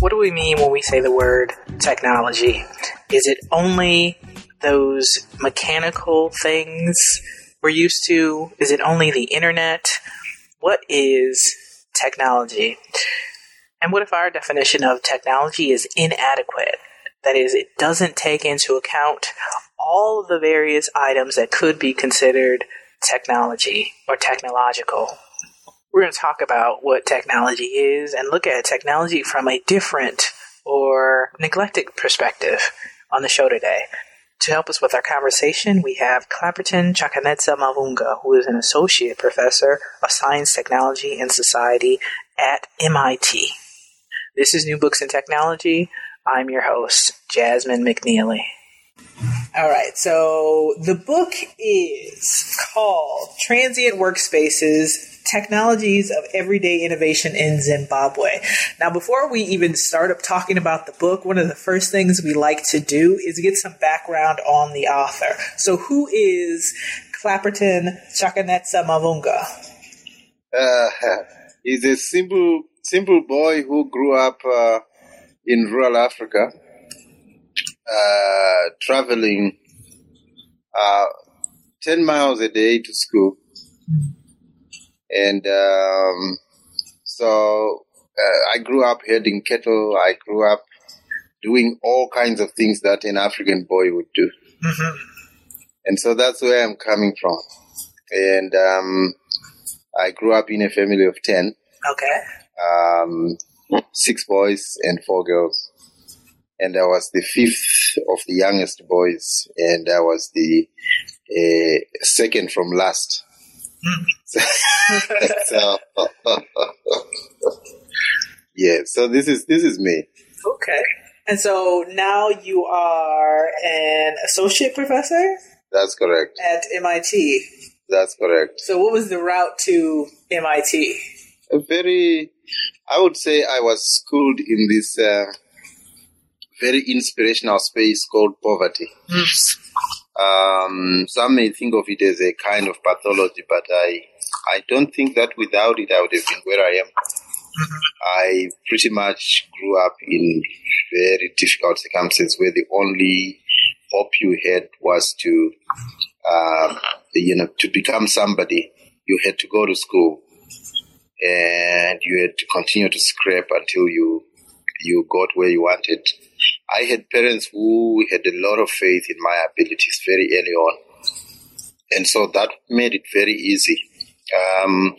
What do we mean when we say the word technology? Is it only those mechanical things we're used to? Is it only the internet? What is technology? And what if our definition of technology is inadequate? That is, it doesn't take into account all of the various items that could be considered technology or technological we're going to talk about what technology is and look at technology from a different or neglected perspective on the show today. To help us with our conversation, we have Clapperton Chakanetsa Mavhunga, who is an associate professor of science, technology, and society at MIT. This is New Books in Technology. I'm your host, Jasmine McNealy. All right, so the book is called Transient Workspaces technologies of everyday innovation in Zimbabwe. Now, before we even start up talking about the book, one of the first things we like to do is get some background on the author. So, who is Clapperton Chakanetsa Mavhunga? Uh, he's a simple, simple boy who grew up uh, in rural Africa, uh, traveling uh, 10 miles a day to school. Mm. And um, so uh, I grew up herding cattle. I grew up doing all kinds of things that an African boy would do. Mm-hmm. And so that's where I'm coming from. And um, I grew up in a family of 10. Okay. Um, six boys and four girls. And I was the fifth of the youngest boys, and I was the uh, second from last so, yeah, so this is this is me. Okay. And so now you are an associate professor? That's correct. At MIT. That's correct. So what was the route to MIT? A very I would say I was schooled in this uh, very inspirational space called poverty. Mm. Um, some may think of it as a kind of pathology, but I, I don't think that without it I would have been where I am. I pretty much grew up in very difficult circumstances where the only hope you had was to, um, you know, to become somebody. You had to go to school and you had to continue to scrape until you you got where you wanted. I had parents who had a lot of faith in my abilities very early on. And so that made it very easy. Um,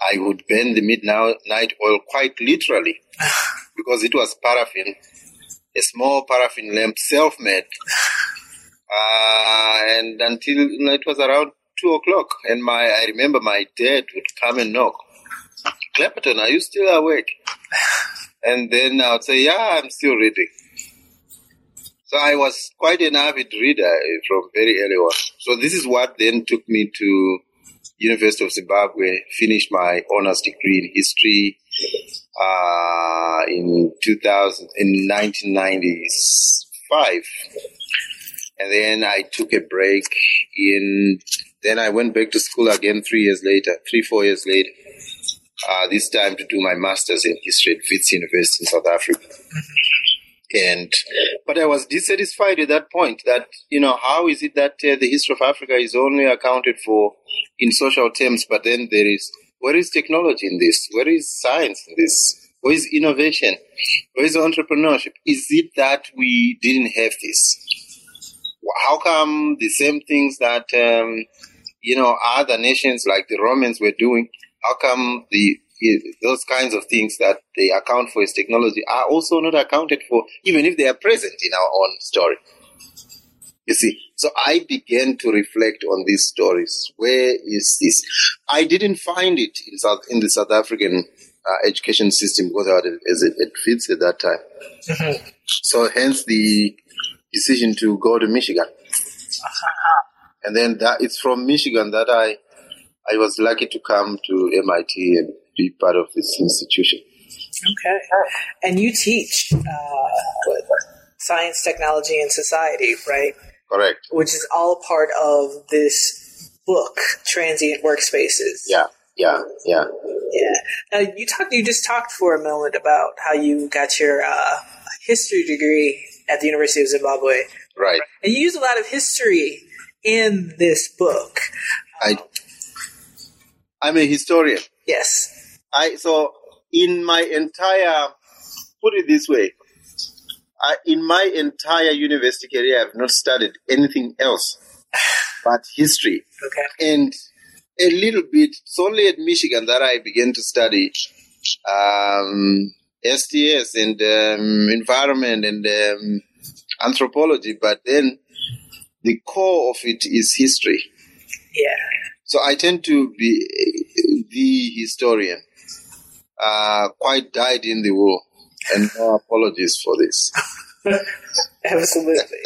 I would burn the midnight oil quite literally because it was paraffin, a small paraffin lamp, self-made. Uh, and until you know, it was around two o'clock, and my I remember my dad would come and knock. Clapperton, are you still awake? And then I would say, yeah, I'm still reading. So I was quite an avid reader from very early on. So this is what then took me to University of Zimbabwe, finished my honors degree in history uh, in 2000, in 1995. And then I took a break in, then I went back to school again three years later, three, four years later uh, this time to do my master's in history at Wits University in South Africa. And, but I was dissatisfied at that point that, you know, how is it that uh, the history of Africa is only accounted for in social terms, but then there is, where is technology in this? Where is science in this? Where is innovation? Where is entrepreneurship? Is it that we didn't have this? How come the same things that um, you know other nations like the Romans were doing? How come the those kinds of things that they account for as technology are also not accounted for, even if they are present in our own story? You see, so I began to reflect on these stories. Where is this? I didn't find it in South in the South African uh, education system because as it, it fits at that time. Mm-hmm. So hence the decision to go to Michigan. Uh-huh. And then that it's from Michigan that I I was lucky to come to MIT and be part of this institution. Okay, and you teach uh, science, technology, and society, right? Correct. Which is all part of this book, Transient Workspaces. Yeah, yeah, yeah. Yeah. Now you talked. You just talked for a moment about how you got your uh, history degree at the University of Zimbabwe. Right. And you use a lot of history in this book. I. I'm a historian. Yes. I so in my entire put it this way, I, in my entire university career, I've not studied anything else but history. Okay. And a little bit, it's only at Michigan that I began to study um, STS and um, environment and um, anthropology, but then the core of it is history. Yeah. So I tend to be the historian, uh, quite dyed in the wool and no apologies for this. Absolutely.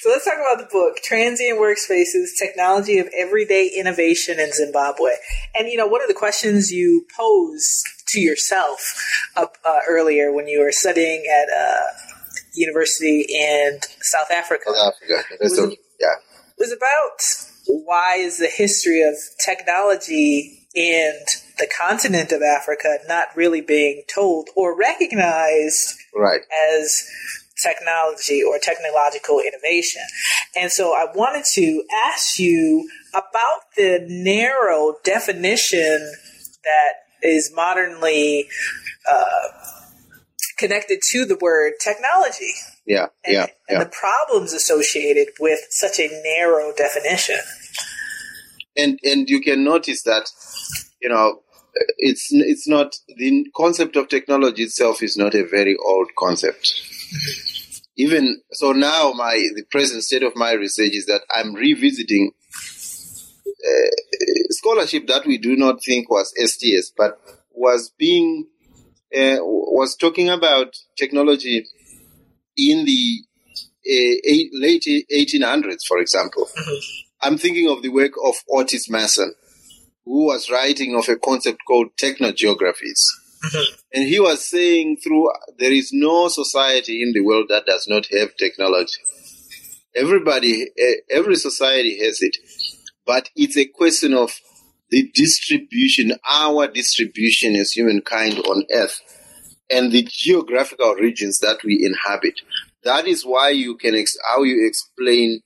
so let's talk about the book, Transient Workspaces, Technology of Everyday Innovation in Zimbabwe. And, you know, one of the questions you posed to yourself up uh, earlier when you were studying at uh, university in South Africa. South Africa. Was, yeah. was about why is the history of technology and the continent of Africa not really being told or recognized right. as technology or technological innovation. And so I wanted to ask you about the narrow definition that is modernly uh, connected to the word technology. Yeah, and, yeah, and yeah. the problems associated with such a narrow definition. And and you can notice that, you know, it's it's not the concept of technology itself is not a very old concept. Even so, now my the present state of my research is that I'm revisiting uh, scholarship that we do not think was STS, but was being uh, was talking about technology in the uh, eight, late 1800s, for example. Mm-hmm. I'm thinking of the work of Otis Mason who was writing of a concept called technogeographies. Mm-hmm. And he was saying through there is no society in the world that does not have technology. Everybody, every society has it, but it's a question of the distribution, our distribution as humankind on earth and the geographical regions that we inhabit. That is why you can, ex- how you explain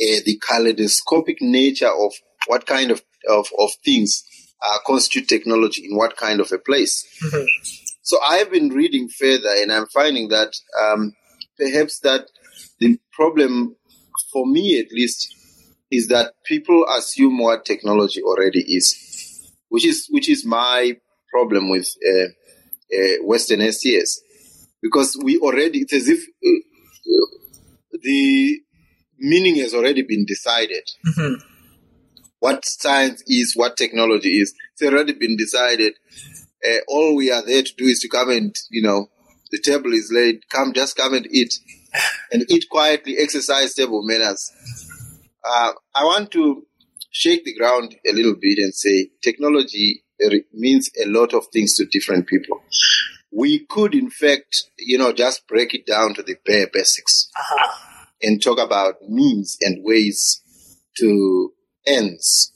uh, the kaleidoscopic nature of what kind of of, of things uh, constitute technology in what kind of a place. Mm-hmm. So I've been reading further and I'm finding that um, perhaps that the problem, for me at least, is that people assume what technology already is, which is which is my problem with uh, uh, Western STS, because we already it's as if uh, the meaning has already been decided. Mm-hmm what science is, what technology is. It's already been decided. Uh, all we are there to do is to come and, you know, the table is laid. Come, just come and eat, and eat quietly. Exercise table manners. Uh, I want to shake the ground a little bit and say technology means a lot of things to different people. We could, in fact, you know, just break it down to the bare basics uh-huh. and talk about means and ways to ends.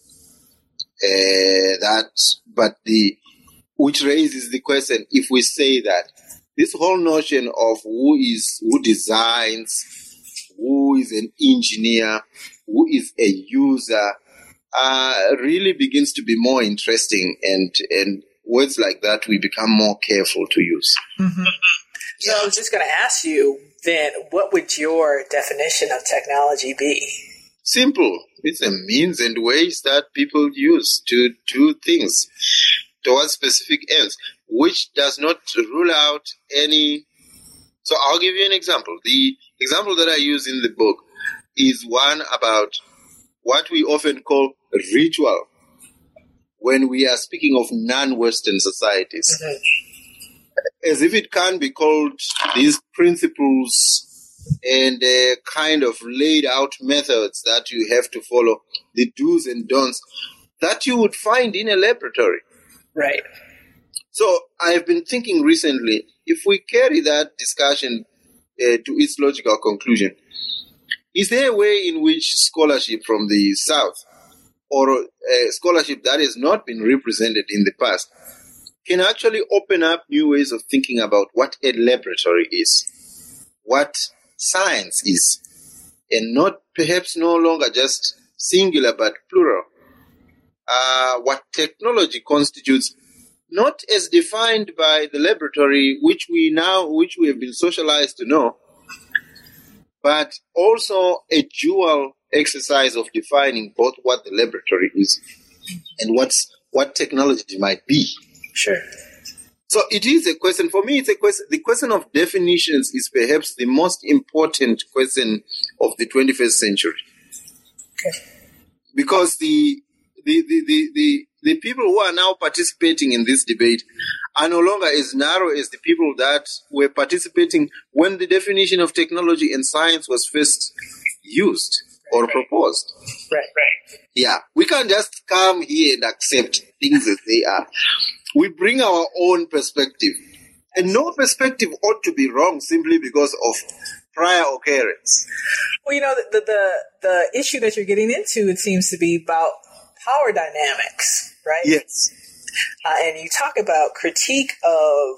Uh, that, but the, which raises the question, if we say that this whole notion of who is, who designs, who is an engineer, who is a user, uh, really begins to be more interesting and, and words like that we become more careful to use. So I was just going to ask you then, what would your definition of technology be? Simple. It's a means and ways that people use to do things towards specific ends, which does not rule out any. So I'll give you an example. The example that I use in the book is one about what we often call ritual when we are speaking of non-Western societies. As if it can be called these principles and uh, kind of laid out methods that you have to follow, the do's and don'ts that you would find in a laboratory. Right. So I've been thinking recently, if we carry that discussion uh, to its logical conclusion, is there a way in which scholarship from the South or scholarship that has not been represented in the past can actually open up new ways of thinking about what a laboratory is, what science is, and not perhaps no longer just singular but plural. Uh, what technology constitutes, not as defined by the laboratory, which we now, which we have been socialized to know, but also a dual exercise of defining both what the laboratory is and what's what technology might be. Sure. So it is a question for me. It's a question. The question of definitions is perhaps the most important question of the 21st century, Okay. because the the, the, the, the the people who are now participating in this debate are no longer as narrow as the people that were participating when the definition of technology and science was first used or proposed. Right. Right. Yeah, we can't just come here and accept things as they are. We bring our own perspective. And no perspective ought to be wrong simply because of prior occurrence. Well, you know, the, the the the issue that you're getting into, it seems to be about power dynamics, right? Yes. Uh, and you talk about critique of,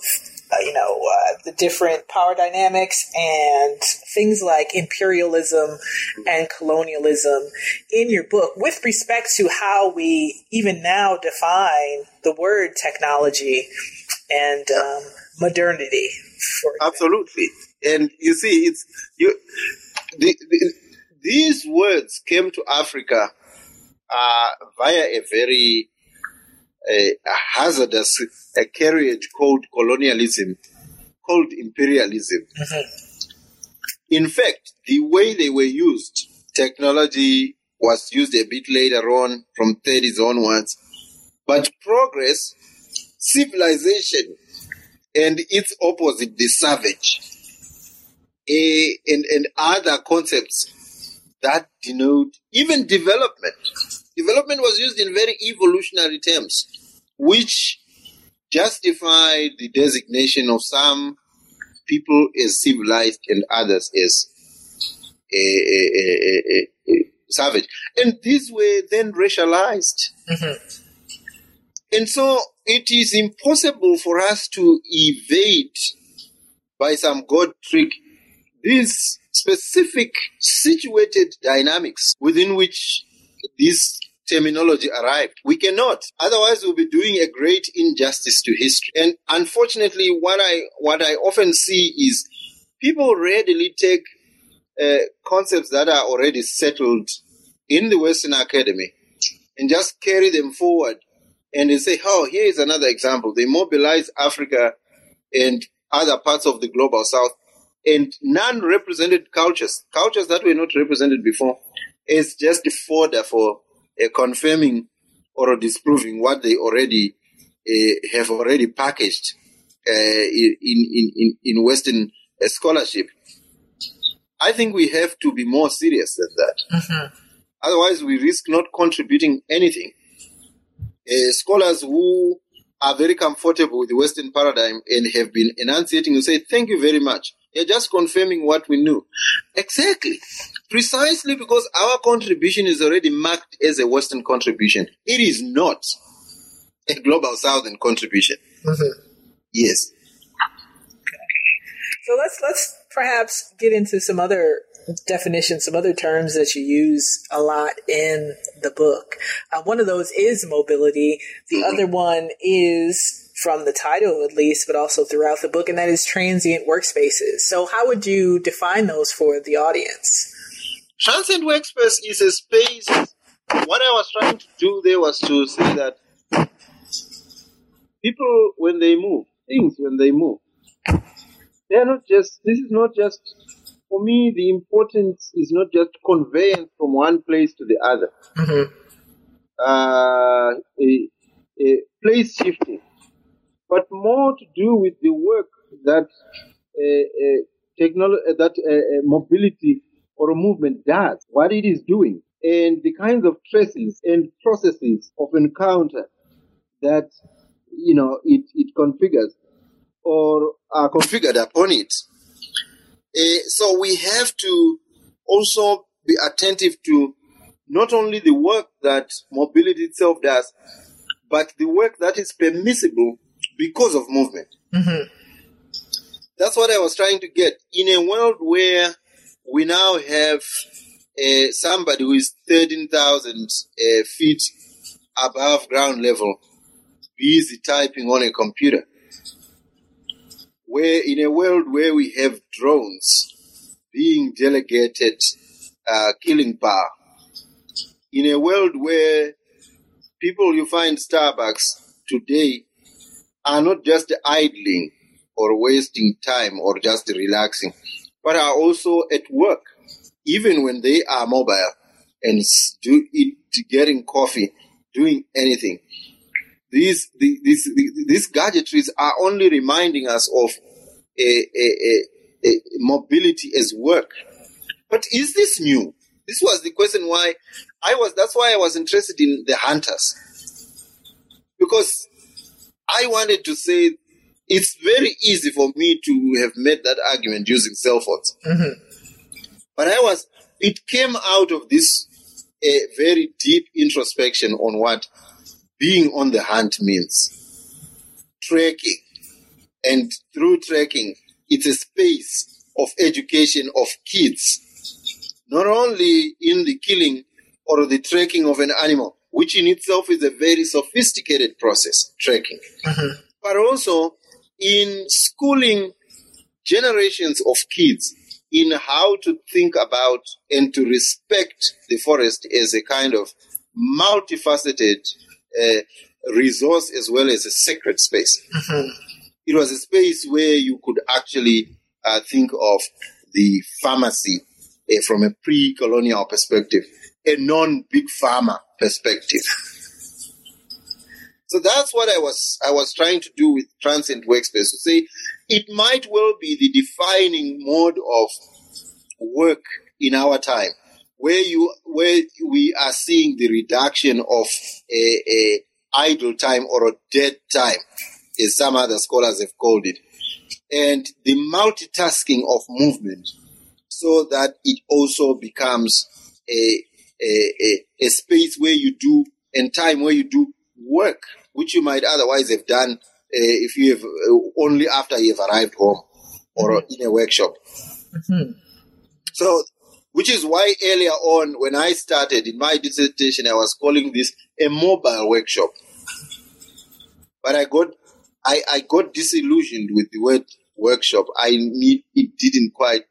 uh, you know, uh, the different power dynamics and things like imperialism and colonialism in your book with respect to how we even now define the word technology and um, modernity. Absolutely. And you see, it's you. The, the, these words came to Africa uh, via a very a, a hazardous a carriage called colonialism, called imperialism. In fact, the way they were used, technology was used a bit later on from 30s onwards, but progress, civilization, and its opposite, the savage, eh, and, and other concepts that denote even development. Development was used in very evolutionary terms, which justified the designation of some people as civilized and others as savage. And these were then racialized. Mm-hmm. And so it is impossible for us to evade by some god trick these specific situated dynamics within which this terminology arrived. We cannot. Otherwise we'll be doing a great injustice to history. And unfortunately what I what I often see is people readily take uh, concepts that are already settled in the Western Academy and just carry them forward and they say, oh, here is another example. They mobilize Africa and other parts of the global south and non-represented cultures, cultures that were not represented before, is just a fodder for confirming or disproving what they already uh, have already packaged uh, in, in, in, in Western uh, scholarship. I think we have to be more serious than that. Otherwise, we risk not contributing anything. Uh, scholars who are very comfortable with the Western paradigm and have been enunciating will say, Thank you very much. You're just confirming what we knew. Exactly. Precisely because our contribution is already marked as a Western contribution. It is not a global Southern contribution. Yes. So let's let's perhaps get into some other definitions, some other terms that you use a lot in the book. Uh, one of those is mobility. The mm-hmm. other one is from the title at least, but also throughout the book, and that is transient workspaces. So, how would you define those for the audience? Transient workspace is a space. What I was trying to do there was to say that people, when they move, things when they move, they're not just, this is not just, for me, the importance is not just conveyance from one place to the other. Mm-hmm. Uh, a, a place shifting, but more to do with the work that uh, uh, technology, uh, that mobility or movement does, what it is doing, and the kinds of traces and processes of encounter that you know it, it configures or are configured upon it. Uh, so we have to also be attentive to not only the work that mobility itself does, but the work that is permissible because of movement. Mm-hmm. That's what I was trying to get. In a world where we now have uh, somebody who is 13,000 uh, feet above ground level busy typing on a computer, where in a world where we have drones being delegated uh, killing power, in a world where people you find Starbucks today are not just idling or wasting time or just relaxing, but are also at work, even when they are mobile and do it, getting coffee, doing anything these, these, these gadgetries are only reminding us of a, a, a, a mobility as work. But is this new? This was the question why I was, that's why I was interested in the hunters. Because I wanted to say it's very easy for me to have made that argument using cell phones. Mm-hmm. But I was, it came out of this a very deep introspection on what being on the hunt means. Trekking. And through trekking, it's a space of education of kids. Not only in the killing or the tracking of an animal, which in itself is a very sophisticated process, tracking, mm-hmm. but also in schooling generations of kids in how to think about and to respect the forest as a kind of multifaceted a resource as well as a sacred space. Mm-hmm. It was a space where you could actually uh, think of the pharmacy uh, from a pre-colonial perspective, a non-big pharma perspective. So that's what I was I was trying to do with transient workspace to say it might well be the defining mode of work in our time where you where we are seeing the reduction of a, a idle time or a dead time, as some other scholars have called it, and the multitasking of movement, so that it also becomes a a, a, a space where you do and time where you do work, which you might otherwise have done uh, if you have uh, only after you have arrived home or mm-hmm. in a workshop. Mm-hmm. So which is why earlier on, when I started in my dissertation, I was calling this a mobile workshop. But I got, I, I got disillusioned with the word workshop. I need, it didn't quite.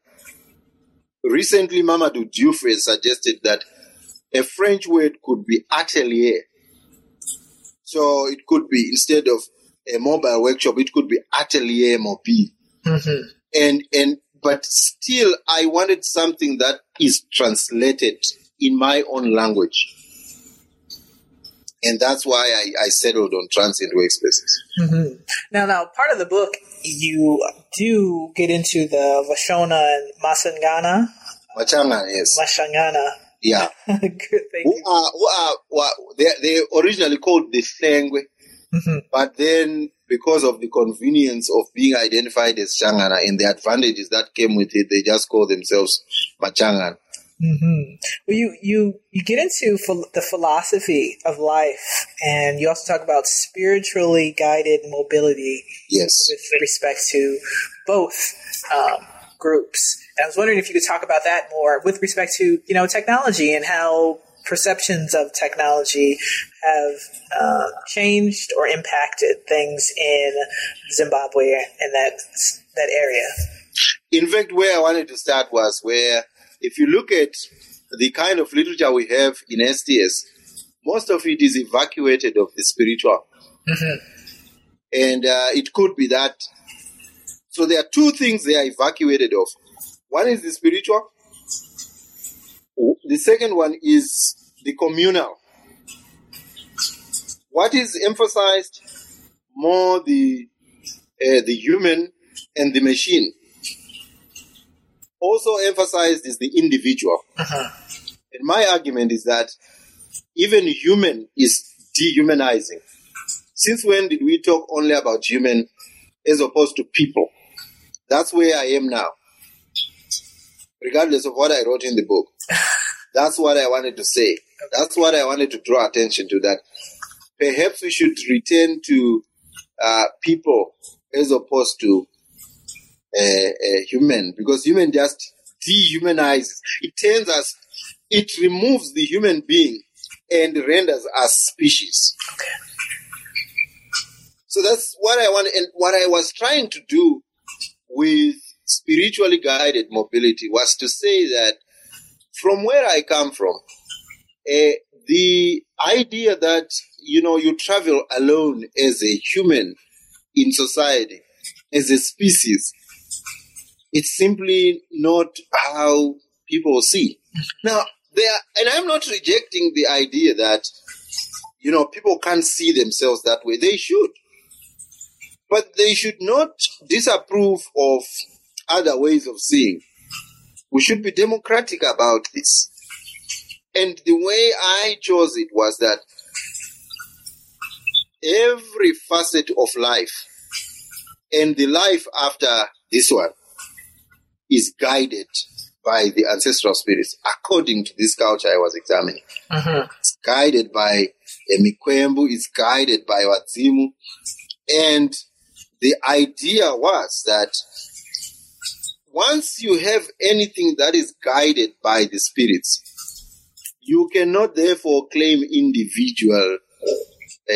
Recently, Mamadou Dufresne suggested that a French word could be atelier. So it could be instead of a mobile workshop, it could be atelier mobile. Mm-hmm. And and but still I wanted something that is translated in my own language. And that's why I, I settled on transient workspaces. Mm-hmm. Now, now, part of the book, you do get into the Vashona and Masangana. Machangana, yes. Mashangana. Yeah. Good, who are, who are, who are, they, they originally called the Sengwe, mm-hmm. but then because of the convenience of being identified as Shangana and the advantages that came with it, they just call themselves Machangan. Mm-hmm. Well, you, you, you get into ph- the philosophy of life, and you also talk about spiritually guided mobility. Yes. With respect to both um, groups. I was wondering if you could talk about that more with respect to you know technology and how perceptions of technology have uh, changed or impacted things in Zimbabwe and that that area. In fact, where I wanted to start was where, if you look at the kind of literature we have in STS, most of it is evacuated of the spiritual. Mm-hmm. And uh, it could be that. So there are two things they are evacuated of. One is the spiritual. The second one is the communal. What is emphasized more the uh, the human and the machine. Also emphasized is the individual. Uh-huh. And my argument is that even human is dehumanizing. Since when did we talk only about human as opposed to people? That's where I am now. Regardless of what I wrote in the book. That's what I wanted to say. That's what I wanted to draw attention to that perhaps we should return to uh, people as opposed to uh, uh, human because human just dehumanizes. It turns us, it removes the human being and renders us species. So that's what I want, and what I was trying to do with spiritually guided mobility was to say that from where I come from, uh, the idea that you know you travel alone as a human in society, as a species, it's simply not how people see. Now, there, and I'm not rejecting the idea that you know people can't see themselves that way. They should, but they should not disapprove of other ways of seeing. We should be democratic about this. And the way I chose it was that every facet of life and the life after this one is guided by the ancestral spirits according to this culture I was examining. Mm-hmm. It's guided by Emikwembu, it's guided by Wadzimu. And the idea was that once you have anything that is guided by the spirits, you cannot therefore claim individual. Uh,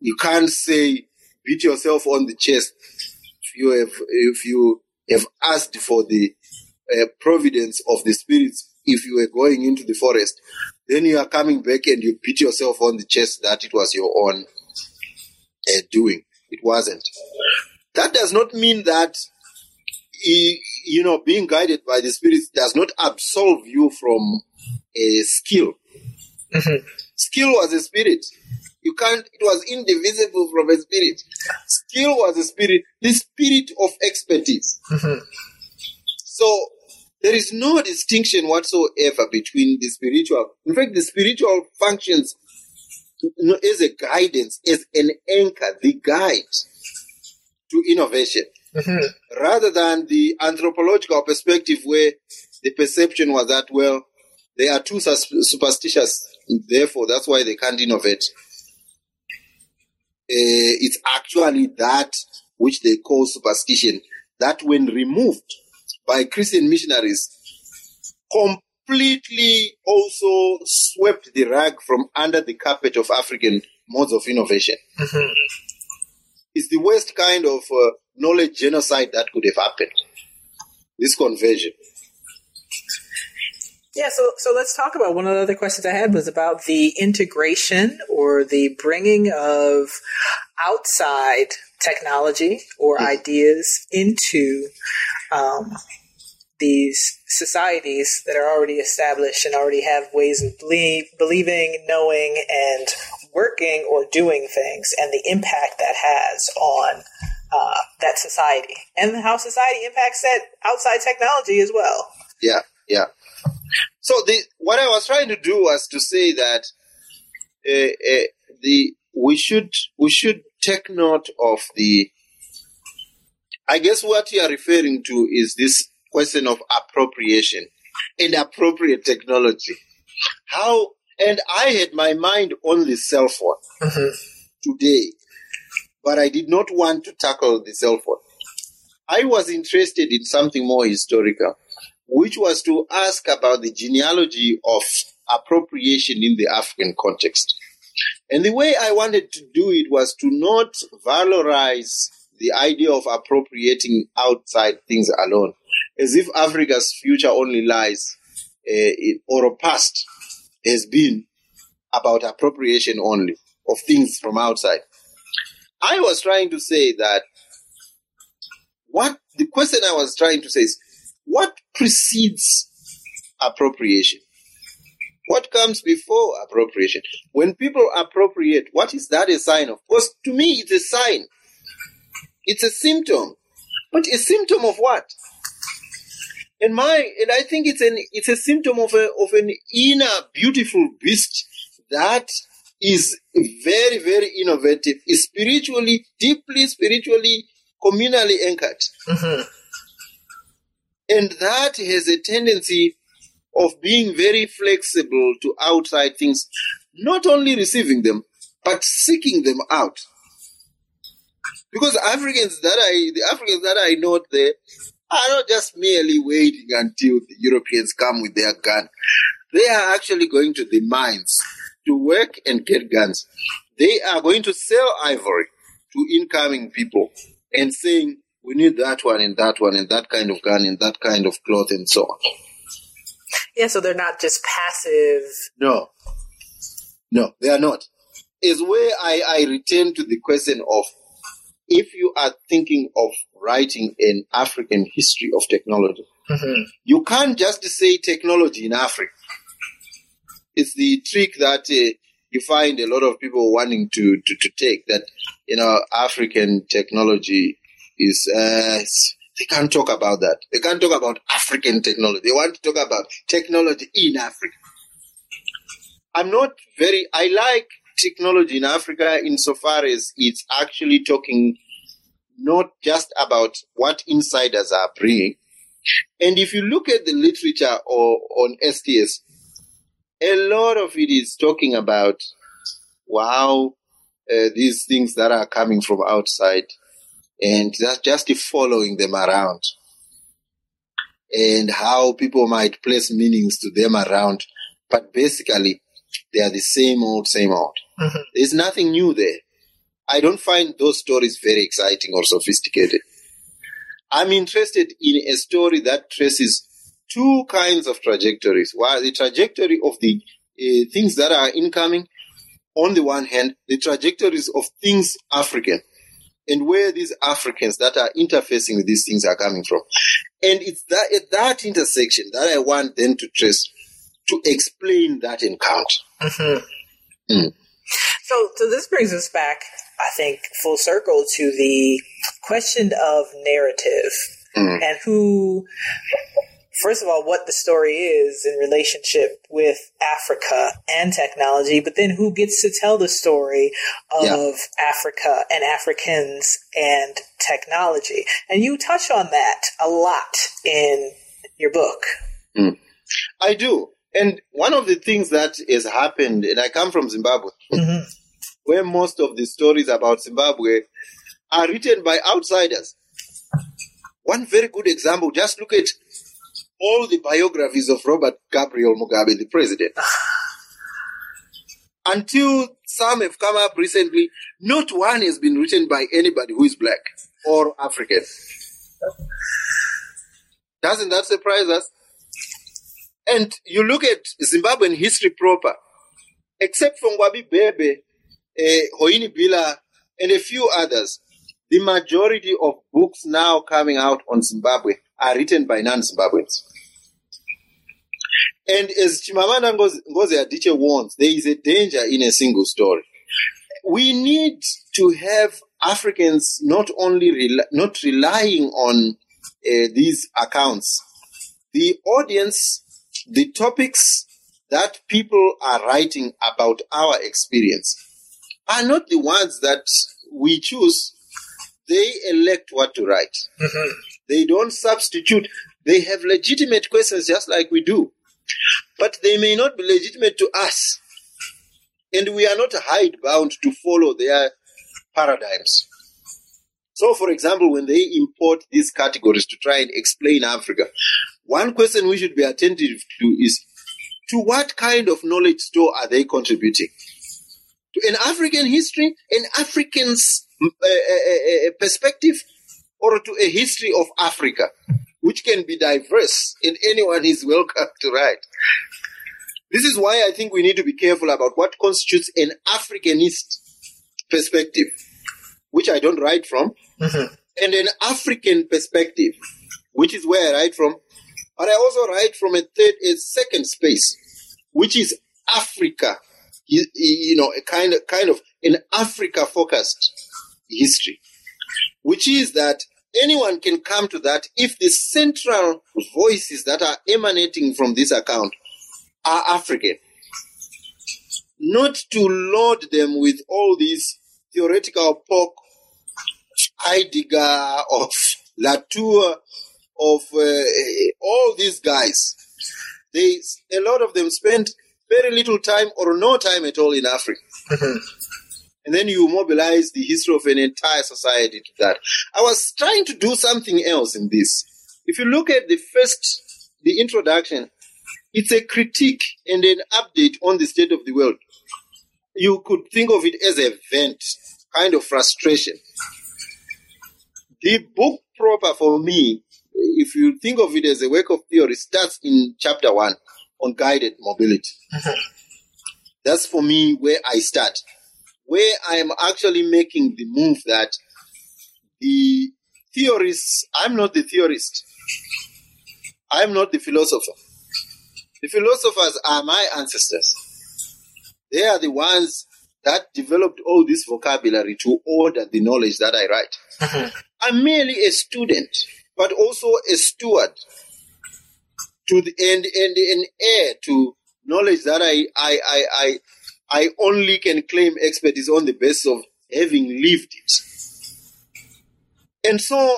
you can't say beat yourself on the chest if you have if you have asked for the uh, providence of the spirits. If you were going into the forest, then you are coming back and you beat yourself on the chest that it was your own uh, doing. It wasn't. That does not mean that you know, being guided by the Spirit does not absolve you from a skill. Mm-hmm. Skill was a spirit. You can't, it was indivisible from a spirit. Skill was a spirit, the spirit of expertise. Mm-hmm. So, there is no distinction whatsoever between the spiritual. In fact, the spiritual functions as a guidance, as an anchor, the guide to innovation. Mm-hmm. Rather than the anthropological perspective where the perception was that, well, they are too superstitious, therefore that's why they can't innovate. Uh, it's actually that which they call superstition that when removed by Christian missionaries completely also swept the rug from under the carpet of African modes of innovation. Mm-hmm. It's the worst kind of uh, knowledge genocide that could have happened. This conversion. Yeah, so so let's talk about one of the other questions I had was about the integration or the bringing of outside technology or mm. ideas into um, these societies that are already established and already have ways of believe, believing, knowing, and working or doing things, and the impact that has on uh, that society and how society impacts that outside technology as well. Yeah, yeah. So the what I was trying to do was to say that uh, uh, the we should we should take note of the. I guess what you are referring to is this question of appropriation and appropriate technology. How and I had my mind on the cell phone mm-hmm. today but I did not want to tackle the cell phone. I was interested in something more historical, which was to ask about the genealogy of appropriation in the African context. And the way I wanted to do it was to not valorize the idea of appropriating outside things alone, as if Africa's future only lies uh, in, or past has been about appropriation only of things from outside. I was trying to say that what the question I was trying to say is what precedes appropriation? What comes before appropriation? When people appropriate, what is that a sign of? Because to me, it's a sign. It's a symptom. But a symptom of what? And my, and I think it's an, it's a symptom of a, of an inner beautiful beast that is very, very innovative, is spiritually, deeply spiritually, communally anchored. Mm-hmm. And that has a tendency of being very flexible to outside things, not only receiving them, but seeking them out. Because Africans that I, the Africans that I know there are not just merely waiting until the Europeans come with their gun. They are actually going to the mines to work and get guns. They are going to sell ivory to incoming people and saying, we need that one and that one and that kind of gun and that kind of cloth and so on. Yeah, so they're not just passive. No. No, they are not. Is where I, I return to the question of if you are thinking of writing an African history of technology, Mm-hmm. you can't just say technology in Africa. It's the trick that uh, you find a lot of people wanting to, to, to take that, you know, African technology is, uh, they can't talk about that. They can't talk about African technology. They want to talk about technology in Africa. I'm not very, I like technology in Africa insofar as it's actually talking not just about what insiders are bringing. And if you look at the literature or, on STS, a lot of it is talking about wow, uh, these things that are coming from outside and that's just following them around and how people might place meanings to them around. But basically, they are the same old, same old. Mhm. There's nothing new there. I don't find those stories very exciting or sophisticated. I'm interested in a story that traces two kinds of trajectories. While the trajectory of the uh, things that are incoming, on the one hand, the trajectories of things African, and where these Africans that are interfacing with these things are coming from. And it's that at that intersection that I want them to trace to explain that encounter. Mhm. Mm. So, so this brings us back, I think, full circle to the question of narrative Mm. and who, first of all, what the story is in relationship with Africa and technology, but then who gets to tell the story of Yeah. Africa and Africans and technology. And you touch on that a lot in your book. I do. And one of the things that has happened, and I come from Zimbabwe, Mhm. where most of the stories about Zimbabwe are written by outsiders. One very good example, just look at all the biographies of Robert Gabriel Mugabe, the president. Until some have come up recently, not one has been written by anybody who is black or African. Doesn't that surprise us? And you look at Zimbabwean history proper, except for Ngwabi Bhebe, uh, Hoini Bila, and a few others, the majority of books now coming out on Zimbabwe are written by non-Zimbabweans. And as Chimamanda Ngozi Adichie warns, there is a danger in a single story. We need to have Africans not only not relying on uh, these accounts, the audience, the topics that people are writing about our experience are not the ones that we choose. They elect what to write. Mm-hmm. They don't substitute. They have legitimate questions just like we do. But they may not be legitimate to us. And we are not hidebound to follow their paradigms. So, for example, when they import these categories to try and explain Africa, one question we should be attentive to is to what kind of knowledge store are they contributing? To an African history, an African's uh, uh, uh, perspective, or to a history of Africa, which can be diverse and anyone is welcome to write. This is why I think we need to be careful about what constitutes an Africanist perspective, which I don't write from, Mm-hmm. and an African perspective, which is where I write from. But I also write from a third, a second space, which is Africa. You, you know, a kind of, kind of an Africa focused history, which is that anyone can come to that if the central voices that are emanating from this account are African. Not to load them with all these theoretical pork, Heidegger, of Latour, of uh, all these guys. They, a lot of them spent very little time or no time at all in Africa. And then you mobilize the history of an entire society to that. I was trying to do something else in this. If you look at the first, the introduction, it's a critique and an update on the state of the world. You could think of it as a vent, kind of frustration. The book proper for me, if you think of it as a work of theory, starts in chapter one on guided mobility. Mm-hmm. That's for me where I start, where I am actually making the move that the theorists, I'm not the theorist. I'm not the philosopher. The philosophers are my ancestors. They are the ones that developed all this vocabulary to order the knowledge that I write. Mm-hmm. I'm merely a student, but also a steward to the and and an heir to knowledge that I I I I, I only can claim expertise on the basis of having lived it. And so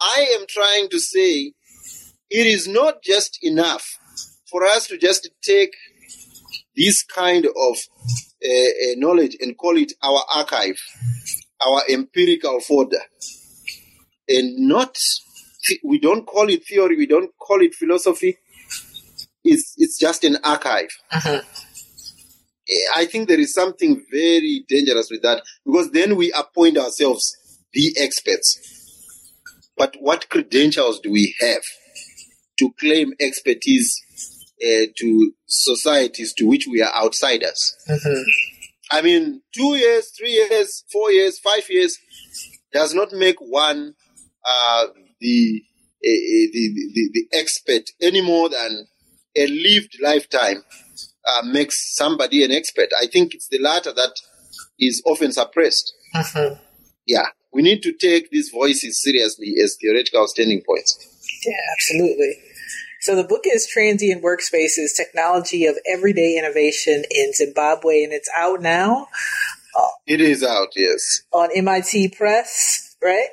I am trying to say it is not just enough for us to just take this kind of uh, uh, knowledge and call it our archive, our empirical folder, and not we don't call it theory, we don't call it philosophy. It's it's just an archive. Uh-huh. Eh, I think there is something very dangerous with that because then we appoint ourselves the experts. But what credentials do we have to claim expertise uh, to societies to which we are outsiders? Uh-huh. I mean, two years, three years, four years, five years does not make one uh, the, uh, the, the the expert any more than a lived lifetime uh, makes somebody an expert. I think it's the latter that is often suppressed. Yeah, we need to take these voices seriously as theoretical standing points. Yeah, absolutely. So the book is Transient Workspaces, Technology of Everyday Innovation in Zimbabwe, and it's out now It is out, yes. on MIT Press, right?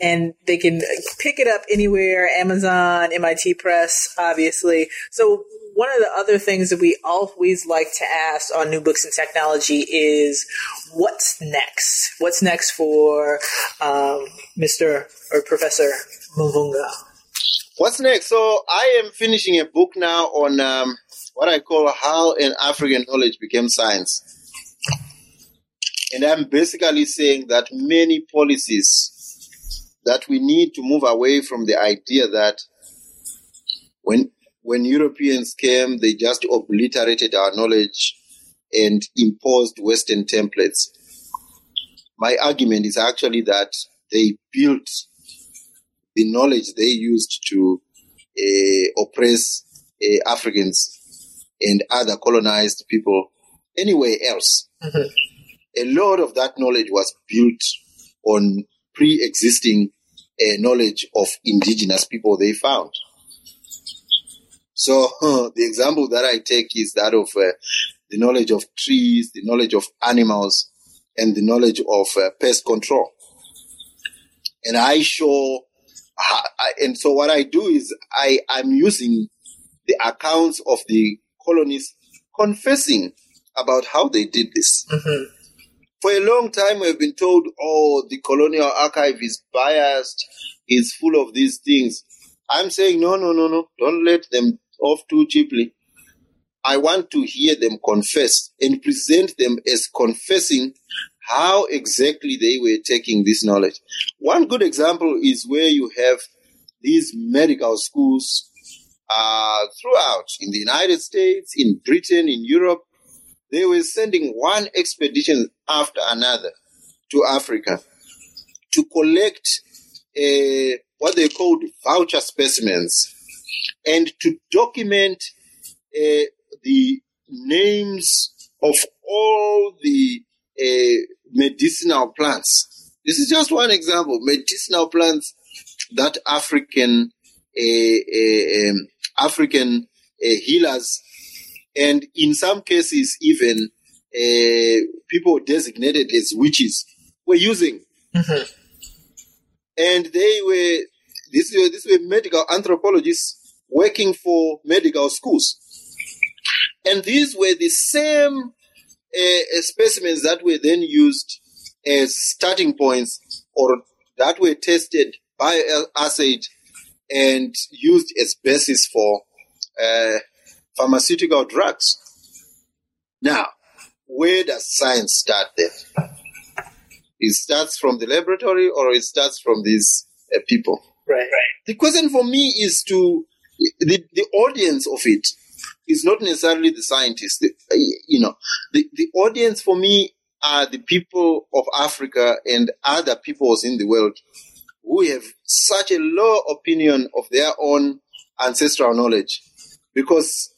And they can pick it up anywhere, Amazon, MIT Press, obviously. So one of the other things that we always like to ask on new books and technology is what's next? What's next for um, Mr. or Professor Mavhunga? What's next? So I am finishing a book now on um, what I call how an African knowledge became science. And I'm basically saying that many policies that we need to move away from the idea that when when Europeans came, they just obliterated our knowledge and imposed Western templates. My argument is actually that they built the knowledge they used to uh, oppress uh, Africans and other colonized people anywhere else. A lot of that knowledge was built on pre-existing uh, knowledge of indigenous people they found. So the example that I take is that of uh, the knowledge of trees, the knowledge of animals, and the knowledge of uh, pest control. And I show, how, I, and so what I do is I am using the accounts of the colonists confessing about how they did this. For a long time, we've been told, oh, the colonial archive is biased, is full of these things. I'm saying, no, no, no, no. Don't let them off too cheaply. I want to hear them confess and present them as confessing how exactly they were taking this knowledge. One good example is where you have these medical schools uh, throughout in the United States, in Britain, in Europe. They were sending one expedition after another to Africa to collect uh, what they called voucher specimens and to document uh, the names of all the uh, medicinal plants. This is just one example. Medicinal plants that African uh, um, African healers, and in some cases even people designated as witches were using. Mm-hmm. And they were this were, this were medical anthropologists working for medical schools. And these were the same uh, specimens that were then used as starting points or that were tested by acid and used as basis for uh, pharmaceutical drugs. Now, where does science start then? It starts from the laboratory or it starts from these uh, people? Right. right. The question for me is to the, the audience of it is not necessarily the scientists. The, you know, the, the audience for me are the people of Africa and other peoples in the world who have such a low opinion of their own ancestral knowledge because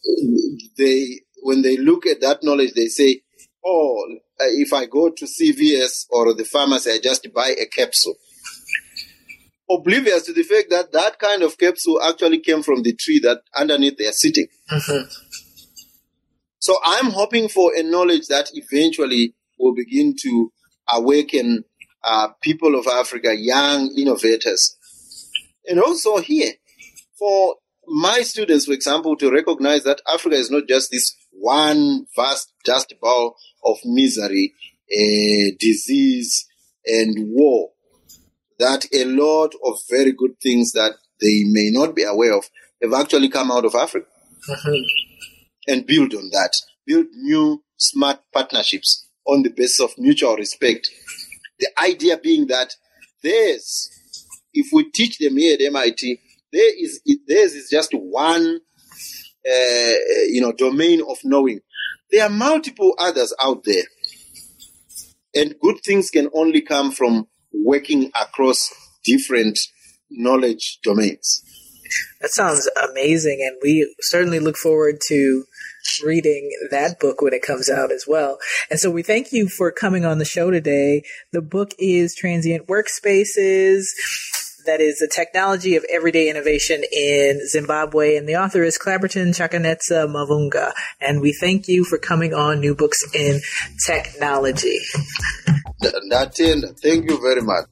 they, when they look at that knowledge, they say, oh, if I go to CVS or the pharmacy, I just buy a capsule oblivious to the fact that that kind of capsule actually came from the tree that underneath they are sitting. Mm-hmm. So I'm hoping for a knowledge that eventually will begin to awaken uh, people of Africa, young innovators. And also here, for my students, for example, to recognize that Africa is not just this one vast dust bowl of misery, uh, disease, and war that a lot of very good things that they may not be aware of have actually come out of Africa. Mm-hmm. And build on that. Build new smart partnerships on the basis of mutual respect. The idea being that this, if we teach them here at MIT, there is, theirs is just one, uh, you know, domain of knowing. There are multiple others out there. And good things can only come from working across different knowledge domains. That sounds amazing, and we certainly look forward to reading that book when it comes out as well. And so we thank you for coming on the show today. The book is Transient Workspaces that is the technology of everyday innovation in Zimbabwe. And the author is Clapperton Chakanetsa Mavhunga. And we thank you for coming on New Books in Technology. Natin, thank you very much.